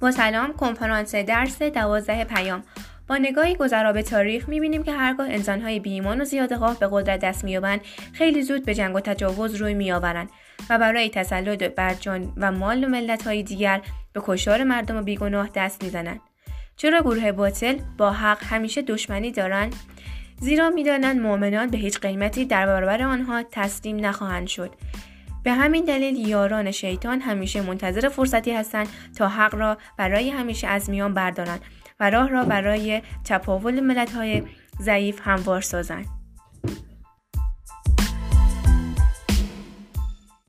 با سلام کنفرانس درس دوازده پیام. با نگاهی گذرا به تاریخ می‌بینیم که هرگاه انسانهای بیایمان و زیادخواه به قدرت دست مییابند خیلی زود به جنگ و تجاوز روی میآورند و برای تسلط بر جان و مال و ملتهای دیگر به کشار مردم و بیگناه دست می‌زنند. چرا گروه باطل با حق همیشه دشمنی دارند؟ زیرا می‌دانند مؤمنان به هیچ قیمتی در برابر آنها تسلیم نخواهند شد. به همین دلیل یاران شیطان همیشه منتظر فرصتی هستند تا حق را برای همیشه از میان بردارند و راه را برای تپاول ملت‌های ضعیف هموار سازند.